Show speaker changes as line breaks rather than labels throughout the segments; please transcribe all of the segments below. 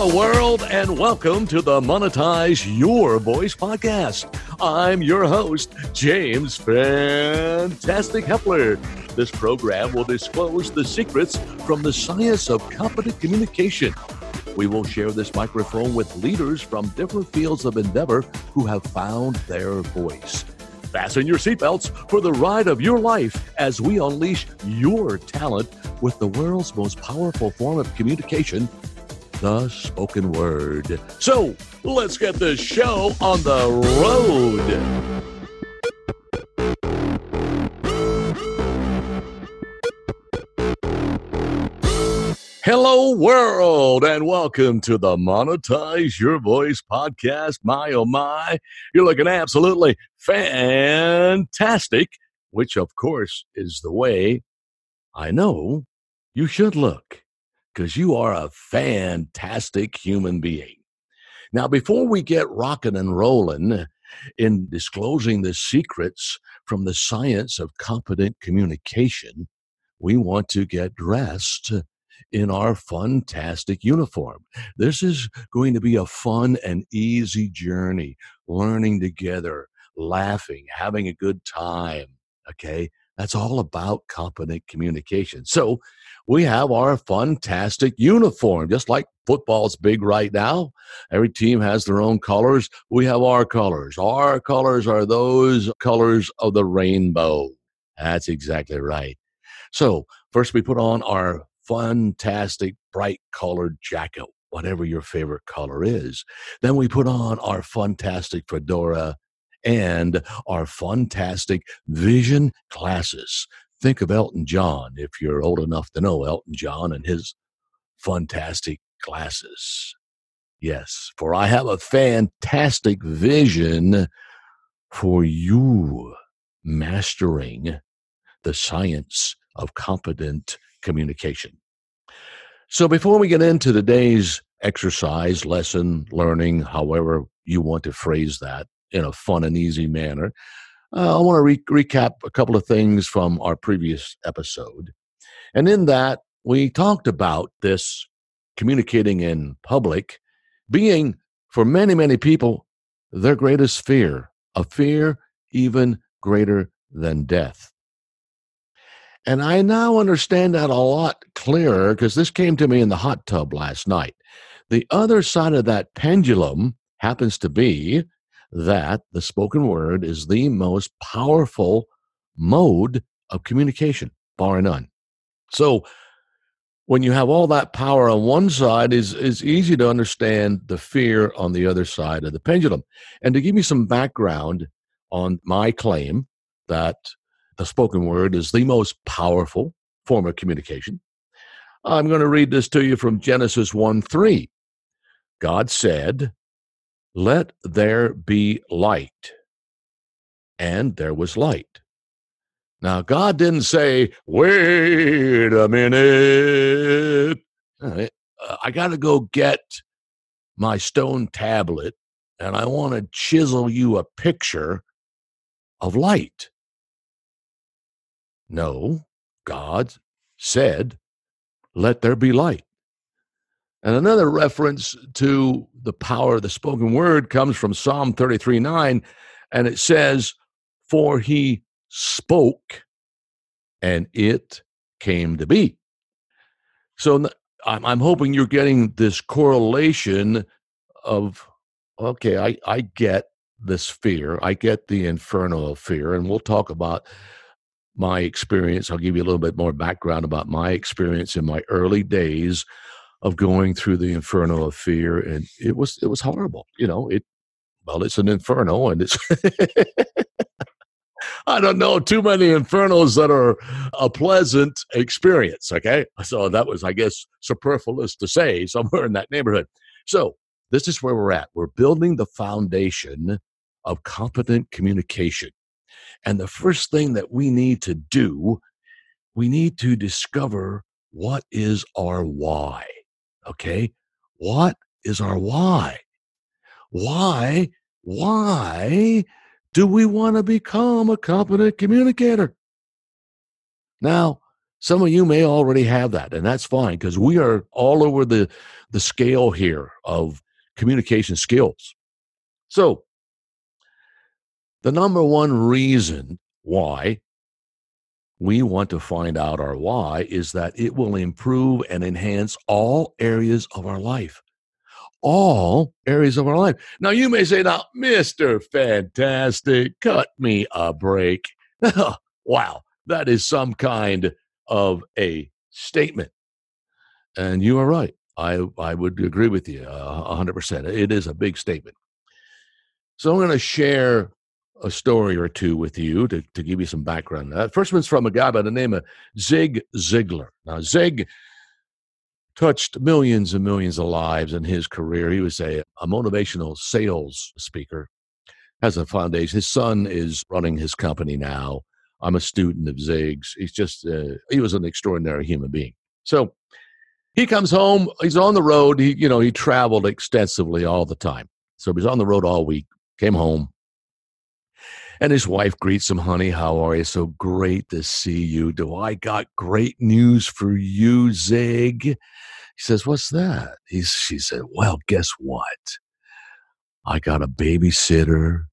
Hello, world, and welcome to the Monetize Your Voice podcast. I'm your host, James Fantastic Hepler. This program will disclose the secrets from the science of competent communication. We will share this microphone with leaders from different fields of endeavor who have found their voice. Fasten your seatbelts for the ride of your life as we unleash your talent with the world's most powerful form of communication, the spoken word. So let's get this show on the road. Hello, world, and welcome to the Monetize Your Voice podcast. My, oh my, you're looking absolutely fantastic, which, of course, is the way I know you should look because you are a fantastic human being. Now, before we get rocking and rolling in disclosing the secrets from the science of competent communication, we want to get dressed in our fantastic uniform. This is going to be a fun and easy journey, learning together, laughing, having a good time. Okay. That's all about competent communication. So we have our fantastic uniform, just like football's big right now. Every team has their own colors. We have our colors. Our colors are those colors of the rainbow. That's exactly right. So, first we put on our fantastic bright colored jacket, whatever your favorite color is. Then we put on our fantastic fedora and our fantastic vision glasses. Think of Elton John if you're old enough to know Elton John and his fantastic glasses. Yes, for I have a fantastic vision for you mastering the science of competent communication. So before we get into today's exercise, lesson, learning, however you want to phrase that in a fun and easy manner, uh, I want to re- recap a couple of things from our previous episode. And in that, we talked about this communicating in public being, for many, many people, their greatest fear, a fear even greater than death. And I now understand that a lot clearer because this came to me in the hot tub last night. The other side of that pendulum happens to be that the spoken word is the most powerful mode of communication, bar none. So when you have all that power on one side is is easy to understand the fear on the other side of the pendulum. And to give you some background on my claim that the spoken word is the most powerful form of communication. I'm going to read this to you from Genesis 1 3. God said, Let there be light. And there was light. Now, God didn't say, Wait a minute. Uh, I got to go get my stone tablet and I want to chisel you a picture of light. No, God said, Let there be light. And another reference to the power of the spoken word comes from Psalm 33 9, and it says, For he spoke, and it came to be. So I'm hoping you're getting this correlation of, okay, I, I get this fear, I get the inferno of fear, and we'll talk about my experience. I'll give you a little bit more background about my experience in my early days of going through the inferno of fear, and it was it was horrible. You know, it well, it's an inferno, and it's. I don't know too many infernos that are a pleasant experience. Okay, so that was, I guess, superfluous to say somewhere in that neighborhood. So this is where we're at. We're building the foundation of competent communication. And the first thing that we need to do, we need to discover what is our why. Okay? What is our why? Why, why do we want to become a competent communicator? Now, Some of you may already have that, and that's fine because we are all over the, the scale here of communication skills. So, the number one reason why we want to find out our why is that it will improve and enhance all areas of our life. All areas of our life. Now, you may say, now, Mr. Fantastic, cut me a break. wow, that is some kind of a statement. And you are right. I, I would agree with you uh, 100%. It is a big statement. So I'm going to share a story or two with you to, to give you some background. That first one's from a guy by the name of Zig Ziglar. Now, Zig touched millions and millions of lives in his career. He was a, a motivational sales speaker, has a foundation. His son is running his company now. I'm a student of Zig's. He's just, uh, he was an extraordinary human being. So he comes home, he's on the road. He, you know, he traveled extensively all the time. So he's on the road all week, came home, and his wife greets him, honey, how are you? So great to see you. Do I got great news for you, Zig? He says, What's that? He's, she said, Well, guess what? I got a babysitter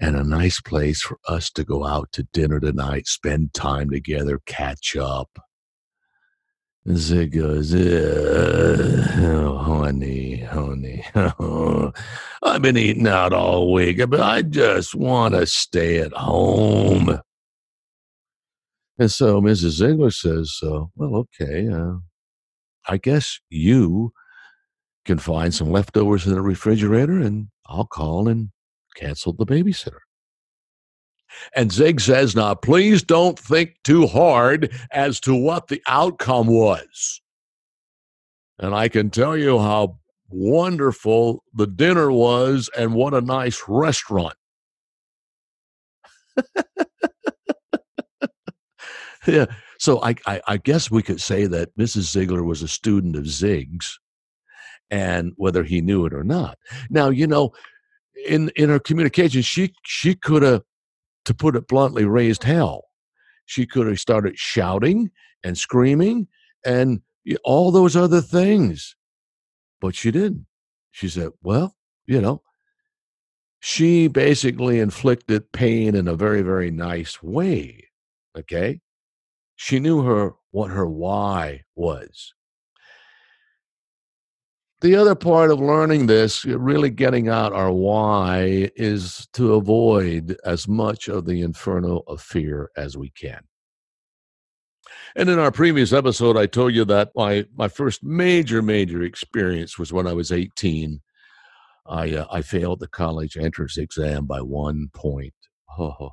and a nice place for us to go out to dinner tonight, spend time together, catch up. And Zig goes, oh, honey, honey, I've been eating out all week, but I just want to stay at home. And so Mrs. Ziglar says, uh, well, okay, uh, I guess you can find some leftovers in the refrigerator and I'll call and cancel the babysitter. And Zig says, now please don't think too hard as to what the outcome was. And I can tell you how wonderful the dinner was and what a nice restaurant. yeah. So I, I, I, guess we could say that Mrs. Ziglar was a student of Zig's and whether he knew it or not. Now, you know, in in her communication, she she could have to put it bluntly, raised hell. She could have started shouting and screaming and all those other things, but she didn't. She said, Well, you know, she basically inflicted pain in a very, very nice way. Okay. She knew her what her why was. The other part of learning this, really getting out our why, is to avoid as much of the inferno of fear as we can. And in our previous episode, I told you that my, my first major, major experience was when I was 18. I, uh, I failed the college entrance exam by one point. Oh,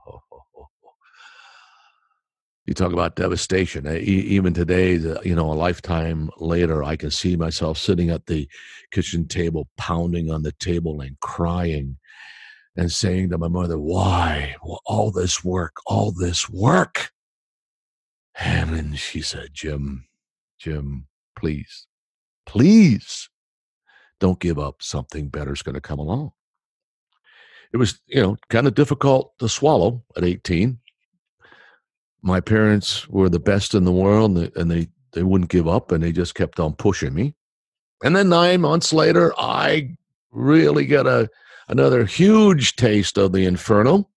you talk about devastation. Even today, you know, a lifetime later, I can see myself sitting at the kitchen table, pounding on the table and crying and saying to my mother, Why? Well, all this work, all this work. And she said, Jim, Jim, please, please don't give up. Something better is going to come along. It was, you know, kind of difficult to swallow at 18 my parents were the best in the world and they, they wouldn't give up and they just kept on pushing me. And then nine months later, I really got a another huge taste of the inferno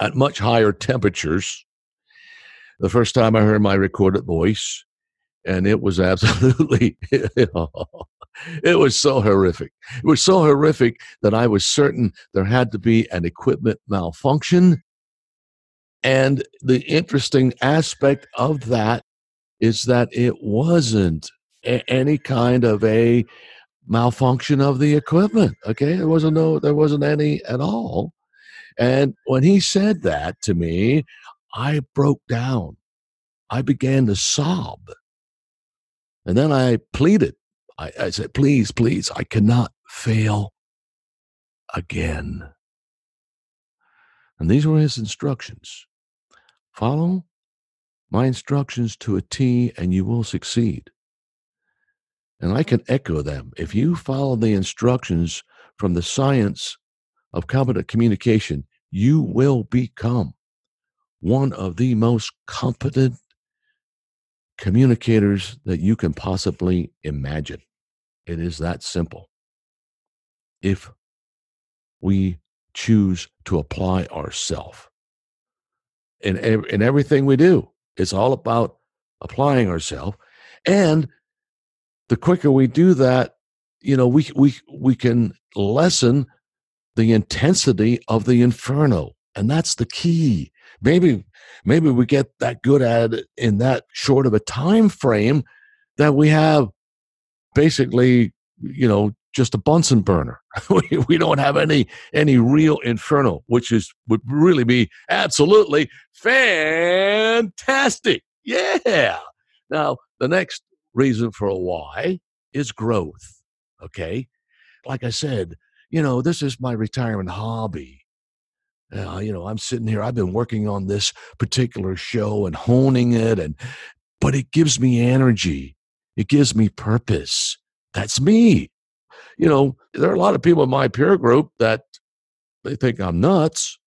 at much higher temperatures. The first time I heard my recorded voice, and it was absolutely, it was so horrific. It was so horrific that I was certain there had to be an equipment malfunction and the interesting aspect of that is that it wasn't a- any kind of a malfunction of the equipment. Okay, there wasn't no, there wasn't any at all. And when he said that to me, I broke down. I began to sob. And then I pleaded. I, I said, please, please, I cannot fail again. And these were his instructions. Follow my instructions to a T and you will succeed. And I can echo them. If you follow the instructions from the science of competent communication, you will become one of the most competent communicators that you can possibly imagine. It is that simple. If we choose to apply ourselves in, in everything we do, it's all about applying ourselves. And the quicker we do that, you know, we, we, we can lessen the intensity of the inferno. And that's the key. Maybe, maybe we get that good at it in that short of a time frame that we have basically, you know, just a Bunsen burner. we, we don't have any any real inferno, which is would really be absolutely fantastic. Yeah. Now the next reason for a why is growth. Okay. Like I said, you know, this is my retirement hobby. Uh, you know, I'm sitting here, I've been working on this particular show and honing it, and but it gives me energy. It gives me purpose. That's me. You know, there are a lot of people in my peer group that they think I'm nuts,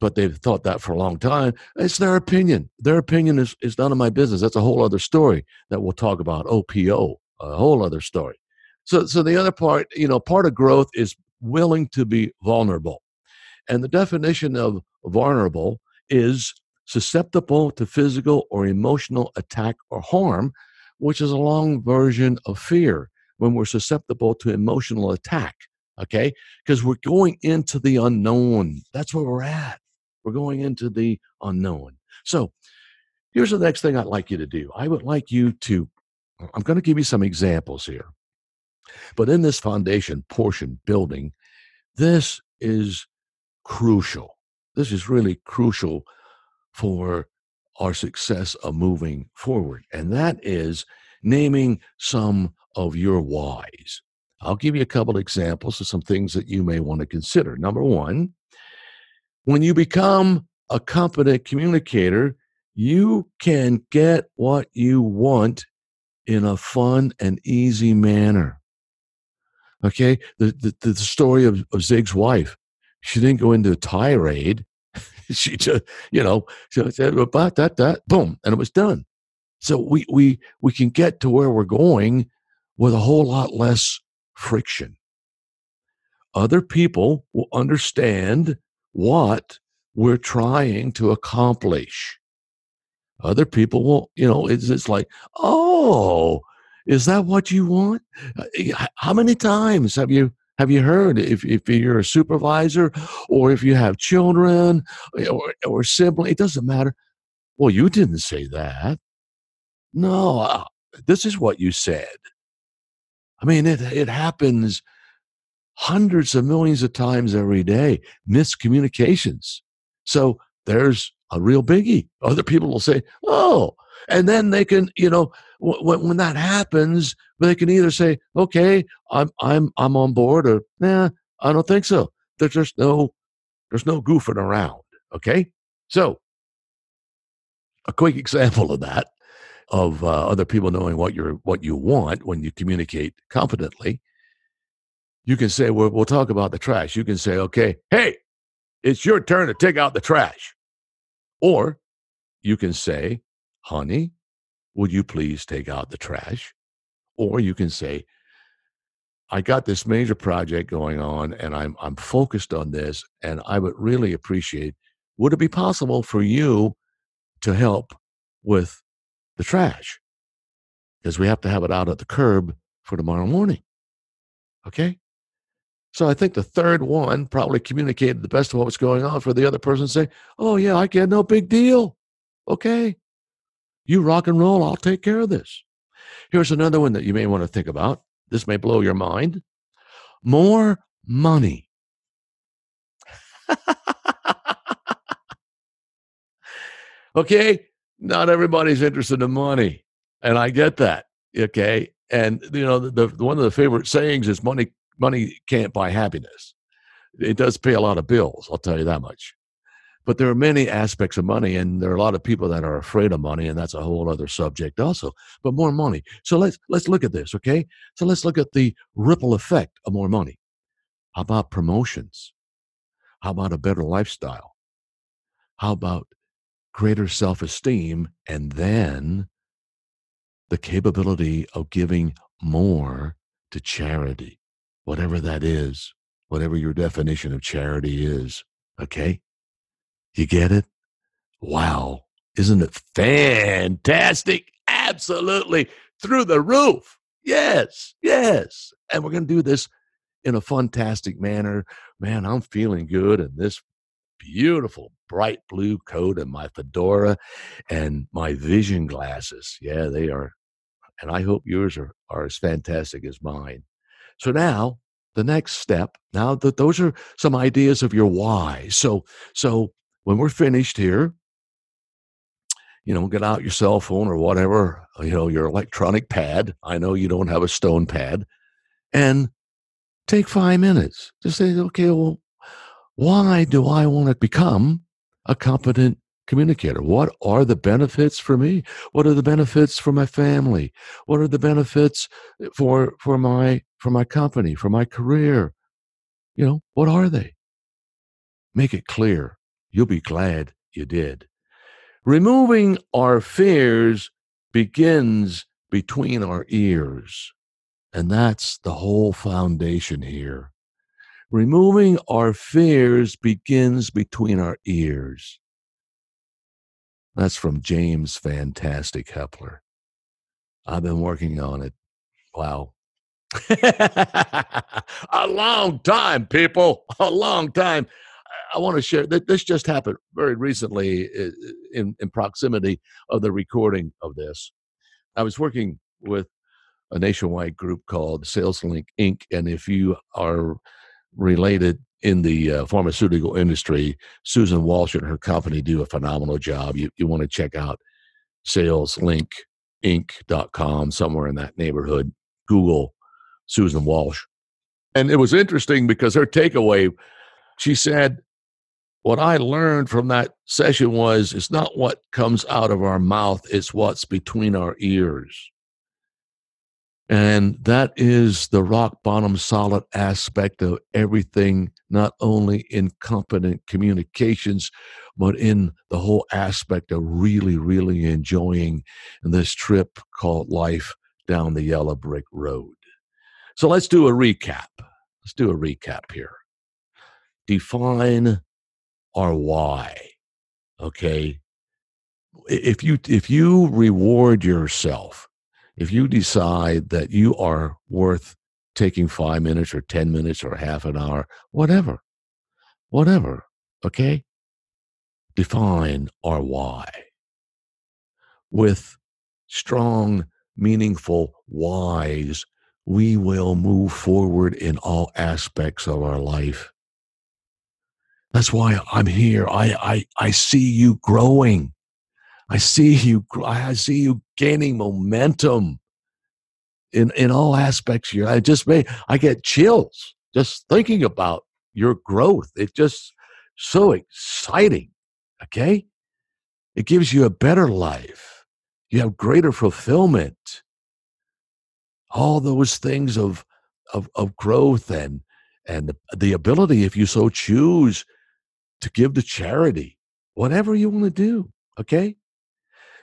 but they've thought that for a long time. It's their opinion. Their opinion is, is none of my business. That's a whole other story that we'll talk about. OPO, a whole other story. So, so the other part, you know, part of growth is willing to be vulnerable. And the definition of vulnerable is susceptible to physical or emotional attack or harm, which is a long version of fear when we're susceptible to emotional attack. Okay. Because we're going into the unknown. That's where we're at. We're going into the unknown. So here's the next thing I'd like you to do. I would like you to, I'm going to give you some examples here. But in this foundation portion building, this is crucial. This is really crucial for our success of moving forward. And that is naming some of your whys. I'll give you a couple examples of some things that you may want to consider. Number one, when you become a competent communicator, you can get what you want in a fun and easy manner. Okay, the the, the story of, of Zig's wife, she didn't go into a tirade. she just, you know, she said about that, that, boom, and it was done. So we we we can get to where we're going with a whole lot less friction. Other people will understand what we're trying to accomplish. Other people will, you know, it's, it's like, oh, is that what you want? Uh, how many times have you have you heard if, if you're a supervisor or if you have children or, or sibling, it doesn't matter. Well, you didn't say that. No, uh, this is what you said. I mean, it, it happens hundreds of millions of times every day, miscommunications. So there's a real biggie. Other people will say, oh, and then they can, you know, w- when that happens, they can either say, okay, I'm, I'm, I'm on board or, nah, I don't think so. There's just no, there's no goofing around. Okay. So a quick example of that of uh, other people knowing what you're what you want when you communicate confidently. You can say well, we'll talk about the trash. You can say okay hey it's your turn to take out the trash. Or you can say honey would you please take out the trash? Or you can say I got this major project going on and I'm I'm focused on this and I would really appreciate would it be possible for you to help with the trash because we have to have it out at the curb for tomorrow morning. Okay? So I think the third one probably communicated the best of what was going on for the other person to say, Oh, yeah, I get no big deal. Okay. You rock and roll. I'll take care of this. Here's another one that you may want to think about. This may blow your mind. More money. okay not everybody's interested in money, and I get that. Okay, and you know the, the one of the favorite sayings is money money can't buy happiness. It does pay a lot of bills, I'll tell you that much. But there are many aspects of money, and there are a lot of people that are afraid of money, and that's a whole other subject also. But more money. So let's let's look at this, okay? So let's look at the ripple effect of more money. How about promotions? How about a better lifestyle? How about greater self esteem, and then the capability of giving more to charity, whatever that is, whatever your definition of charity is. Okay? You get it? Wow. Isn't it fantastic? Absolutely through the roof. Yes, yes. And we're going to do this in a fantastic manner. Man, I'm feeling good And this beautiful bright blue coat and my fedora and my vision glasses. Yeah, they are. And I hope yours are, are as fantastic as mine. So now the next step, now that those are some ideas of your why. So, so when we're finished here, you know, get out your cell phone or whatever, uh, you know, your electronic pad. I know you don't have a stone pad. And take five minutes to say, okay, well, why do I want to become a competent communicator? What are the benefits for me? What are the benefits for my family? What are the benefits for for my for my company, for my career? You know, what are they? Make it clear. You'll be glad you did. Removing our fears begins between our ears. And that's the whole foundation here. Removing our fears begins between our ears. That's from James Fantastic Hepler. I've been working on it. Wow. a long time, people. A long time. I want to share that this just happened very recently in, in proximity of the recording of this. I was working with a nationwide group called SalesLink Inc. And if you are related in the uh, pharmaceutical industry. Susan Walsh and her company do a phenomenal job. You, you want to check out saleslinkinc.com, somewhere in that neighborhood. Google Susan Walsh. And it was interesting because her takeaway, she said, What I learned from that session was it's not what comes out of our mouth, it's what's between our ears. And that is the rock bottom solid aspect of everything, not only in competent communications, but in the whole aspect of really, really enjoying this trip called life down the yellow brick road. So let's do a recap. Let's do a recap here. Define our why. Okay. If you if you reward yourself if you decide that you are worth taking five minutes or 10 minutes or half an hour, whatever, whatever, okay? Define our why. With strong, meaningful whys, we will move forward in all aspects of our life. That's why I'm here. I, I, I see you growing. I see you. I see you gaining momentum in in all aspects. Here, I just may. I get chills just thinking about your growth. It's just so exciting. Okay, it gives you a better life. You have greater fulfillment. All those things of of of growth and and the, the ability, if you so choose, to give to charity, whatever you want to do. Okay,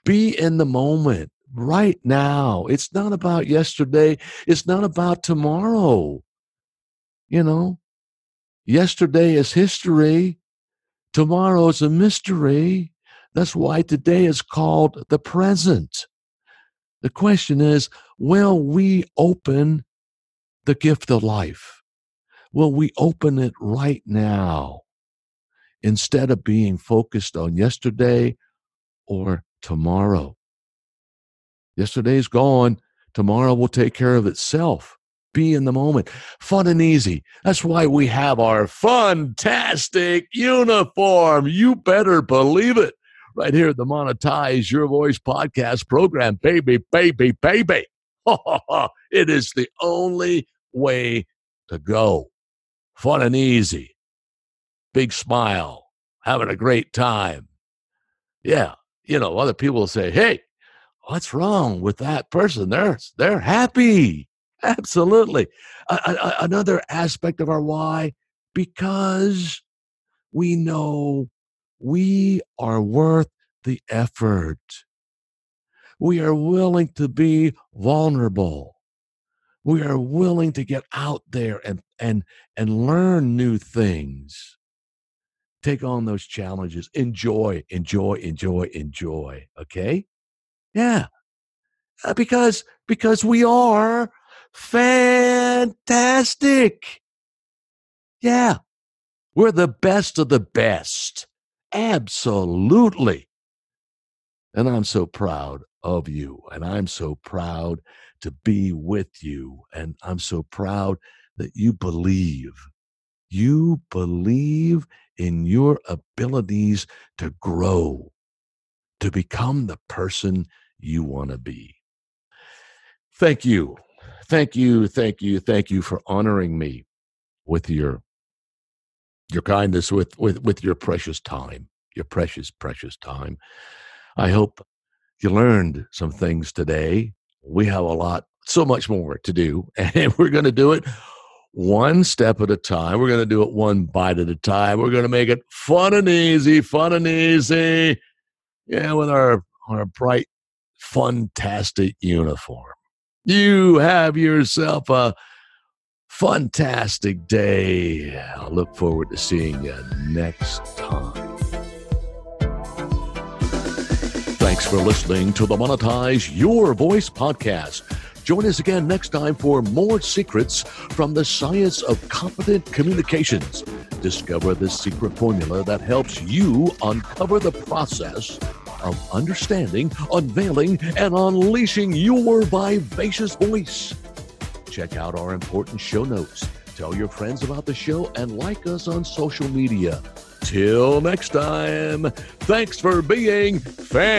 be in the moment right now. It's not about yesterday. It's not about tomorrow. You know, yesterday is history. Tomorrow is a mystery. That's why today is called the present. The question is will we open the gift of life? Will we open it right now instead of being focused on yesterday or tomorrow. Yesterday's gone. Tomorrow will take care of itself. Be in the moment. Fun and easy. That's why we have our fantastic uniform. You better believe it. Right here at the Monetize Your Voice podcast program. Baby, baby, baby. it is the only way to go. Fun and easy. Big smile. Having a great time. Yeah, you know, other people will say, "Hey, what's wrong with that person? They're they're happy." Absolutely. another aspect of our why because we know we are worth the effort. We are willing to be vulnerable. We are willing to get out there and, and, and learn new things. Take on those challenges. Enjoy, enjoy, enjoy, enjoy. Okay? Yeah. Uh, because because we are fantastic. Yeah. We're the best of the best. Absolutely. And I'm so proud of you. And I'm so proud to be with you. And I'm so proud that you believe. You believe in your abilities to grow, to become the person you want to be. Thank you. Thank you. Thank you. Thank you for honoring me with your your kindness with with with your precious time your precious precious time i hope you learned some things today we have a lot so much more to do and we're going to do it one step at a time we're going to do it one bite at a time we're going to make it fun and easy fun and easy yeah with our our bright fantastic uniform you have yourself a fantastic day. I look forward to seeing you next time. Thanks for listening to the Monetize Your Voice podcast. Join us again next time for more secrets from the science of competent communications. Discover the secret formula that helps you uncover the process of understanding, unveiling, and unleashing your vivacious voice. Check out our important show notes. Tell your friends about the show and like us on social media. Till next time, thanks for being fantastic.